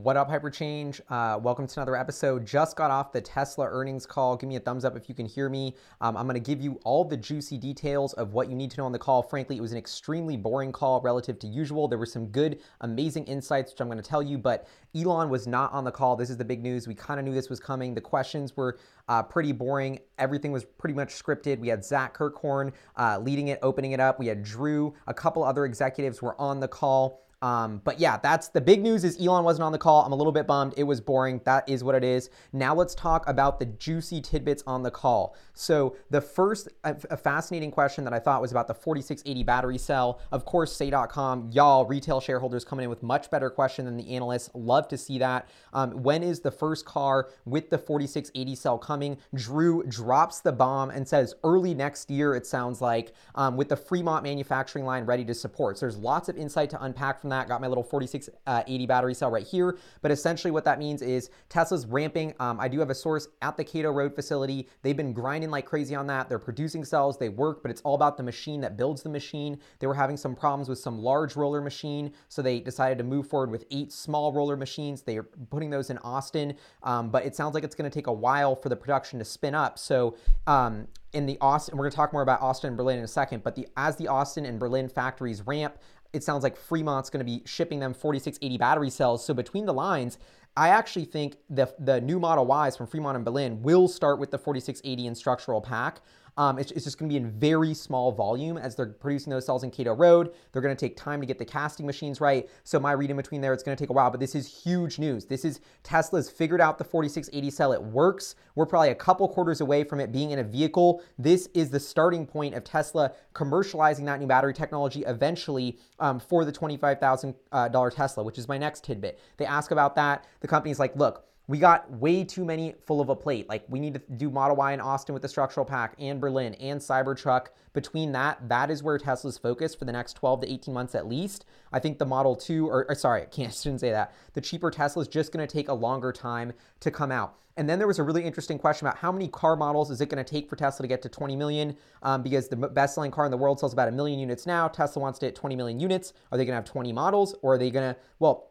What up, Hyperchange? Uh, welcome to another episode. Just got off the Tesla earnings call. Give me a thumbs up if you can hear me. Um, I'm going to give you all the juicy details of what you need to know on the call. Frankly, it was an extremely boring call relative to usual. There were some good, amazing insights, which I'm going to tell you, but Elon was not on the call. This is the big news. We kind of knew this was coming. The questions were uh, pretty boring. Everything was pretty much scripted. We had Zach Kirkhorn uh, leading it, opening it up. We had Drew. A couple other executives were on the call. Um, but yeah, that's the big news is Elon wasn't on the call. I'm a little bit bummed. It was boring. That is what it is. Now let's talk about the juicy tidbits on the call. So the first a, fascinating question that I thought was about the 4680 battery cell. Of course, say.com, y'all retail shareholders coming in with much better question than the analysts. Love to see that. Um, when is the first car with the 4680 cell coming? Drew drops the bomb and says early next year. It sounds like um, with the Fremont manufacturing line ready to support. So there's lots of insight to unpack from from that. Got my little 4680 uh, battery cell right here. But essentially what that means is Tesla's ramping. Um, I do have a source at the Kato Road facility. They've been grinding like crazy on that. They're producing cells. They work, but it's all about the machine that builds the machine. They were having some problems with some large roller machine. So they decided to move forward with eight small roller machines. They are putting those in Austin. Um, but it sounds like it's going to take a while for the production to spin up. So um, in the Austin, we're going to talk more about Austin and Berlin in a second, but the as the Austin and Berlin factories ramp, it sounds like Fremont's going to be shipping them 4680 battery cells. So between the lines, I actually think the the new Model Ys from Fremont and Berlin will start with the 4680 in structural pack. Um, it's, it's, just going to be in very small volume as they're producing those cells in Kato Road. They're going to take time to get the casting machines right. So my read in between there, it's going to take a while, but this is huge news. This is Tesla's figured out the 4680 cell. It works. We're probably a couple quarters away from it being in a vehicle. This is the starting point of Tesla commercializing that new battery technology eventually um, for the $25,000 uh, Tesla, which is my next tidbit. They ask about that. The company's like, look, we got way too many full of a plate. Like we need to do Model Y in Austin with the structural pack and Berlin and Cybertruck. Between that, that is where Tesla's focused for the next 12 to 18 months at least. I think the Model 2, or, or sorry, I can't, I shouldn't say that. The cheaper Tesla is just going to take a longer time to come out. And then there was a really interesting question about how many car models is it going to take for Tesla to get to 20 million? Um, because the best-selling car in the world sells about a million units now. Tesla wants to hit 20 million units. Are they going to have 20 models, or are they going to? Well,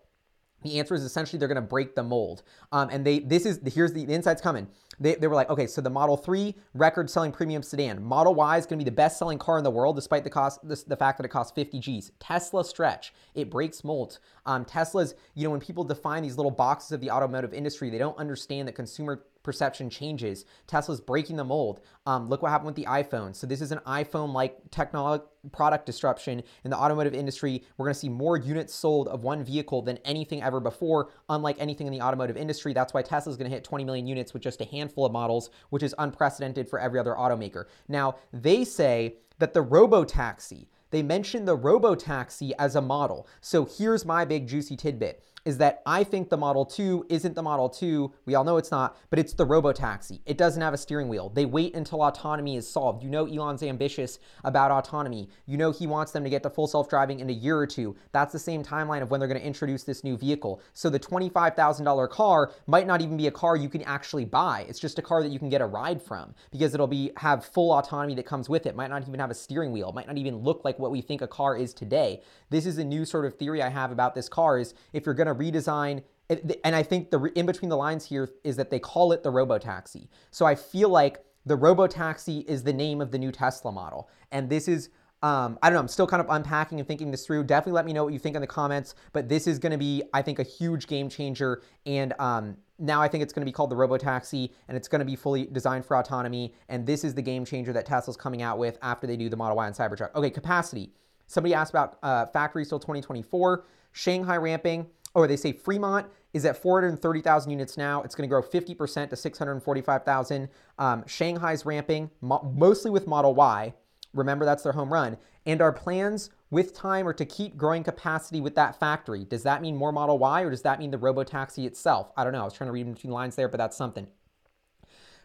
the answer is essentially they're going to break the mold. Um, and they this is here's the, the insights coming. They, they were like, okay, so the Model 3 record selling premium sedan. Model Y is going to be the best selling car in the world, despite the cost, the, the fact that it costs 50 G's. Tesla stretch, it breaks molds. Um, Tesla's, you know, when people define these little boxes of the automotive industry, they don't understand that consumer perception changes. Tesla's breaking the mold. Um, look what happened with the iPhone. So this is an iPhone-like technology product disruption in the automotive industry. We're going to see more units sold of one vehicle than anything ever before, unlike anything in the automotive industry. That's why Tesla's going to hit 20 million units with just a handful of models, which is unprecedented for every other automaker. Now, they say that the robo-taxi, they mention the robo-taxi as a model. So here's my big juicy tidbit is that I think the Model 2 isn't the Model 2. We all know it's not, but it's the robo-taxi. It doesn't have a steering wheel. They wait until autonomy is solved. You know Elon's ambitious about autonomy. You know he wants them to get to full self-driving in a year or two. That's the same timeline of when they're going to introduce this new vehicle. So the $25,000 car might not even be a car you can actually buy. It's just a car that you can get a ride from because it'll be have full autonomy that comes with it. Might not even have a steering wheel. Might not even look like what we think a car is today. This is a new sort of theory I have about this car is if you're going to redesign and I think the in between the lines here is that they call it the robo taxi. So I feel like the robo taxi is the name of the new Tesla model. And this is um, I don't know. I'm still kind of unpacking and thinking this through. Definitely let me know what you think in the comments. But this is going to be, I think, a huge game changer. And um, now I think it's going to be called the Robotaxi, and it's going to be fully designed for autonomy. And this is the game changer that Tesla's coming out with after they do the Model Y and Cybertruck. Okay, capacity. Somebody asked about uh, factory till 2024. Shanghai ramping or they say Fremont is at 430,000 units now. It's going to grow 50% to 645,000. Um, Shanghai's ramping, mo- mostly with Model Y. Remember, that's their home run. And our plans with time are to keep growing capacity with that factory. Does that mean more Model Y or does that mean the Robotaxi itself? I don't know. I was trying to read between lines there, but that's something.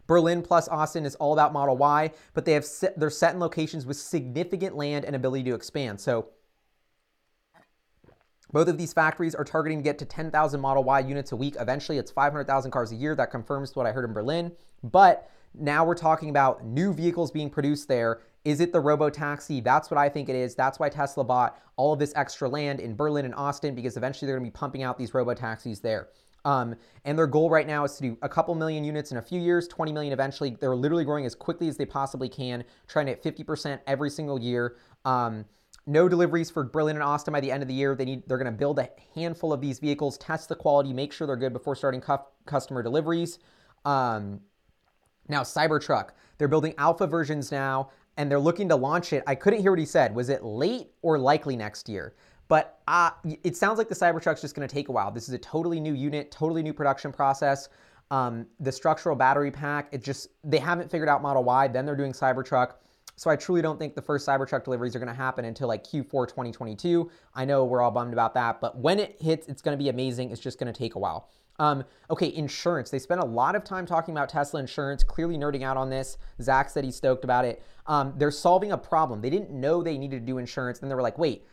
Berlin plus Austin is all about Model Y, but they have set, they're set in locations with significant land and ability to expand. So both of these factories are targeting to get to 10,000 Model Y units a week. Eventually, it's 500,000 cars a year. That confirms what I heard in Berlin. But now we're talking about new vehicles being produced there Is it the robo taxi? That's what I think it is. That's why Tesla bought all of this extra land in Berlin and Austin because eventually they're going to be pumping out these robo taxis there. Um, and their goal right now is to do a couple million units in a few years, 20 million eventually. They're literally growing as quickly as they possibly can, trying to hit 50% every single year. Um, no deliveries for Berlin and Austin by the end of the year. They need they're going to build a handful of these vehicles, test the quality, make sure they're good before starting cu- customer deliveries. Um, now Cybertruck, they're building alpha versions now, and they're looking to launch it. I couldn't hear what he said. Was it late or likely next year? But uh, it sounds like the Cybertruck's just going to take a while. This is a totally new unit, totally new production process. Um, the structural battery pack, it just they haven't figured out Model Y. Then they're doing Cybertruck. So I truly don't think the first Cybertruck deliveries are going to happen until like Q4 2022. I know we're all bummed about that, but when it hits, it's going to be amazing. It's just going to take a while. Um, okay, insurance. They spent a lot of time talking about Tesla insurance, clearly nerding out on this. Zach said he's stoked about it. Um, they're solving a problem. They didn't know they needed to do insurance. Then they were like, wait,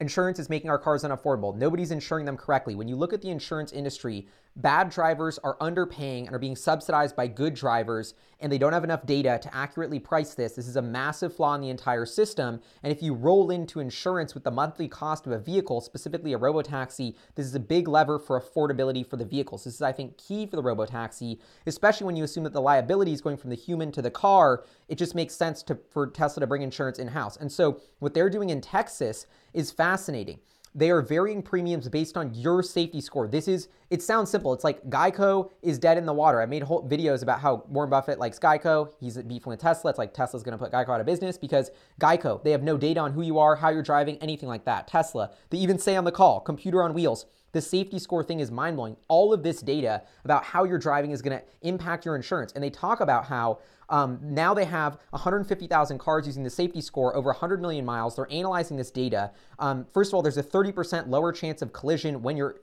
insurance is making our cars unaffordable. Nobody's insuring them correctly. When you look at the insurance industry, bad drivers are underpaying and are being subsidized by good drivers, and they don't have enough data to accurately price this. This is a massive flaw in the entire system. And if you roll into insurance with the monthly cost of a vehicle, specifically a robotaxi, this is a big lever for affordability for the vehicles. This is, I think, key for the robotaxi, especially when you assume that the liability is going from the human to the car. It just makes sense to, for Tesla to bring insurance in house. And so, what they're doing in Texas is fascinating. They are varying premiums based on your safety score. This is, it sounds simple. It's like Geico is dead in the water. I made whole videos about how Warren Buffett likes Geico. He's beefing with Tesla. It's like Tesla's going to put Geico out of business because Geico, they have no data on who you are, how you're driving, anything like that. Tesla, they even say on the call, computer on wheels. The safety score thing is mind blowing. All of this data about how you're driving is going to impact your insurance. And they talk about how um, now they have 150,000 cars using the safety score over 100 million miles. They're analyzing this data. Um, first of all, there's a 30% lower chance of collision when you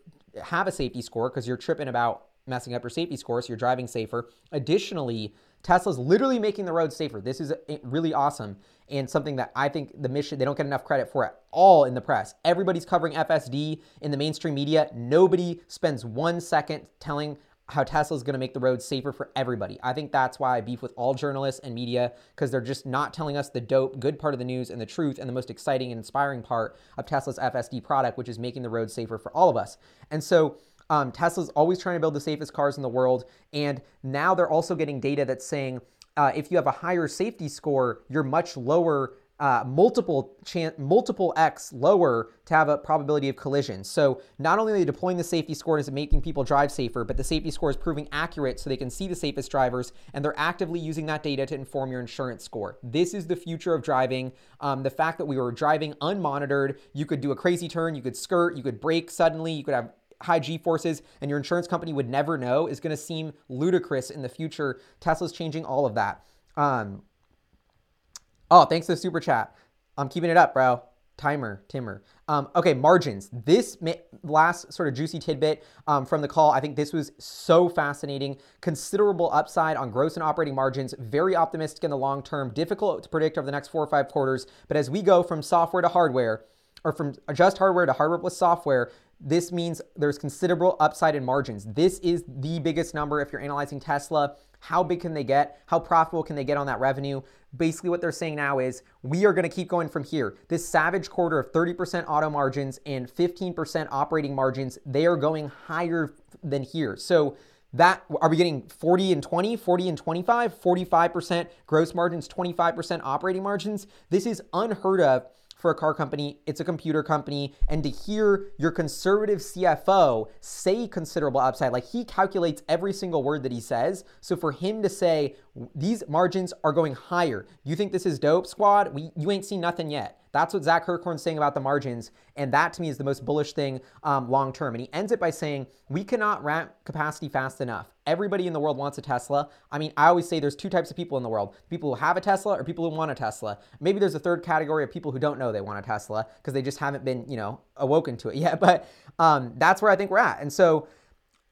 have a safety score because you're tripping about messing up your safety score, so you're driving safer. Additionally, Tesla's literally making the road safer. This is really awesome and something that I think the mission, they don't get enough credit for at all in the press. Everybody's covering FSD in the mainstream media. Nobody spends one second telling how Tesla is going to make the road safer for everybody. I think that's why I beef with all journalists and media because they're just not telling us the dope, good part of the news and the truth and the most exciting and inspiring part of Tesla's FSD product, which is making the road safer for all of us. And so um, Tesla's always trying to build the safest cars in the world. And now they're also getting data that's saying uh, if you have a higher safety score, you're much lower uh, multiple multiple x lower to have a probability of collision. So not only are they deploying the safety score and making people drive safer, but the safety score is proving accurate so they can see the safest drivers, and they're actively using that data to inform your insurance score. This is the future of driving. Um, the fact that we were driving unmonitored, you could do a crazy turn, you could skirt, you could brake suddenly, you could have high G forces and your insurance company would never know is going to seem ludicrous in the future. Tesla's changing all of that. Um, Oh, thanks to the super chat. I'm keeping it up, bro. Timer, Timmer. Um, okay, margins. This last sort of juicy tidbit um, from the call, I think this was so fascinating. Considerable upside on gross and operating margins. Very optimistic in the long term. Difficult to predict over the next four or five quarters. But as we go from software to hardware, or from just hardware to hardware plus software, this means there's considerable upside in margins. This is the biggest number if you're analyzing Tesla. How big can they get? How profitable can they get on that revenue? Basically, what they're saying now is we are going to keep going from here. This savage quarter of 30% auto margins and 15% operating margins, they are going higher than here. So, that are we getting 40 and 20, 40 and 25, 45% gross margins, 25% operating margins? This is unheard of for a car company, it's a computer company. And to hear your conservative CFO say considerable upside, like he calculates every single word that he says. So for him to say these margins are going higher, you think this is dope, squad? We, you ain't seen nothing yet. That's what Zach Kirkhorn's saying about the margins. And that to me is the most bullish thing um, long term. And he ends it by saying, We cannot ramp capacity fast enough. Everybody in the world wants a Tesla. I mean, I always say there's two types of people in the world people who have a Tesla or people who want a Tesla. Maybe there's a third category of people who don't know they want a Tesla because they just haven't been, you know, awoken to it yet. But um, that's where I think we're at. And so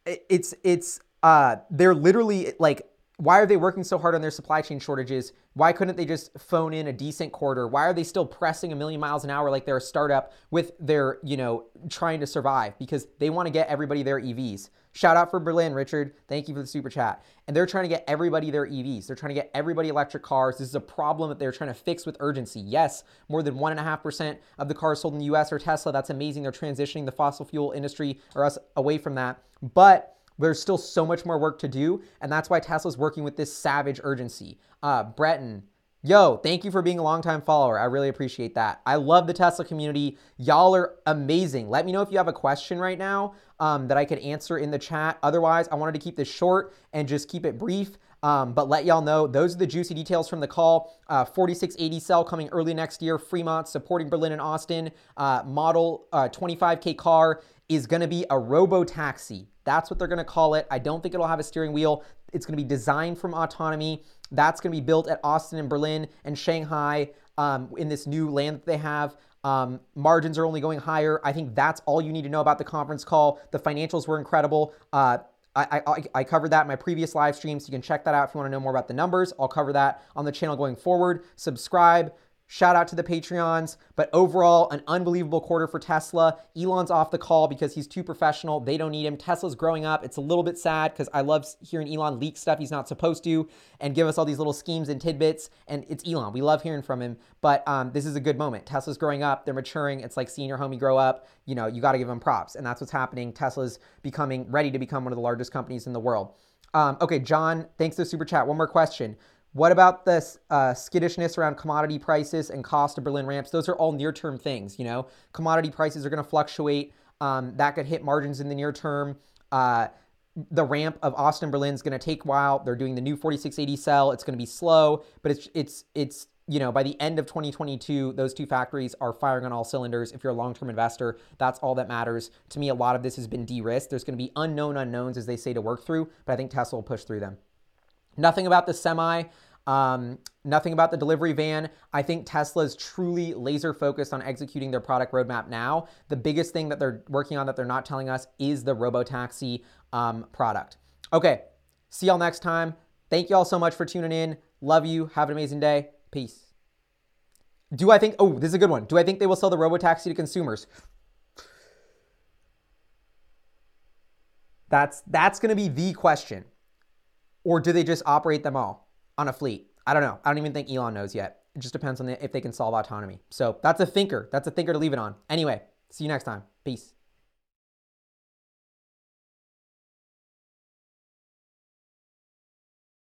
it's, it's, uh, they're literally like why are they working so hard on their supply chain shortages? Why couldn't they just phone in a decent quarter? Why are they still pressing a million miles an hour like they're a startup with their, you know, trying to survive? Because they want to get everybody their EVs. Shout out for Berlin, Richard. Thank you for the super chat. And they're trying to get everybody their EVs. They're trying to get everybody electric cars. This is a problem that they're trying to fix with urgency. Yes, more than 1.5% of the cars sold in the US are Tesla. That's amazing. They're transitioning the fossil fuel industry or us away from that. But there's still so much more work to do. And that's why Tesla's working with this savage urgency. Uh, Breton, Yo, thank you for being a longtime follower. I really appreciate that. I love the Tesla community. Y'all are amazing. Let me know if you have a question right now um, that I could answer in the chat. Otherwise, I wanted to keep this short and just keep it brief. Um, but let y'all know those are the juicy details from the call. Uh, 4680 cell coming early next year. Fremont supporting Berlin and Austin. Uh, model uh, 25K car is going to be a robo taxi. That's what they're going to call it. I don't think it'll have a steering wheel. It's going to be designed from autonomy. That's going to be built at Austin and Berlin and Shanghai um, in this new land that they have. Um, margins are only going higher. I think that's all you need to know about the conference call. The financials were incredible. Uh, I, I, I, covered that in my previous live stream, so you can check that out if you want to know more about the numbers. I'll cover that on the channel going forward. Subscribe, Shout out to the Patreons. But overall, an unbelievable quarter for Tesla. Elon's off the call because he's too professional. They don't need him. Tesla's growing up. It's a little bit sad because I love hearing Elon leak stuff he's not supposed to and give us all these little schemes and tidbits. And it's Elon. We love hearing from him. But um, this is a good moment. Tesla's growing up. They're maturing. It's like seeing your homie grow up. You know, you got to give them props. And that's what's happening. Tesla's becoming ready to become one of the largest companies in the world. Um, okay, John, thanks to Super Chat. One more question. What about this uh, skittishness around commodity prices and cost of Berlin ramps? Those are all near-term things. You know, commodity prices are going to fluctuate. Um, that could hit margins in the near term. Uh, the ramp of Austin Berlin is going to take a while. They're doing the new 4680 cell. It's going to be slow, but it's it's it's you know by the end of 2022, those two factories are firing on all cylinders. If you're a long-term investor, that's all that matters. To me, a lot of this has been de-risked. There's going to be unknown unknowns, as they say, to work through, but I think Tesla will push through them. Nothing about the semi. Um, nothing about the delivery van. I think Tesla is truly laser focused on executing their product roadmap now. The biggest thing that they're working on that they're not telling us is the Robotaxi um, product. Okay, see y'all next time. Thank you all so much for tuning in. Love you. Have an amazing day. Peace. Do I think, oh, this is a good one. Do I think they will sell the Robotaxi to consumers? That's that's going to be the question. Or do they just operate them all on a fleet? I don't know. I don't even think Elon knows yet. It just depends on the, if they can solve autonomy. So that's a thinker. That's a thinker to leave it on. Anyway, see you next time. Peace.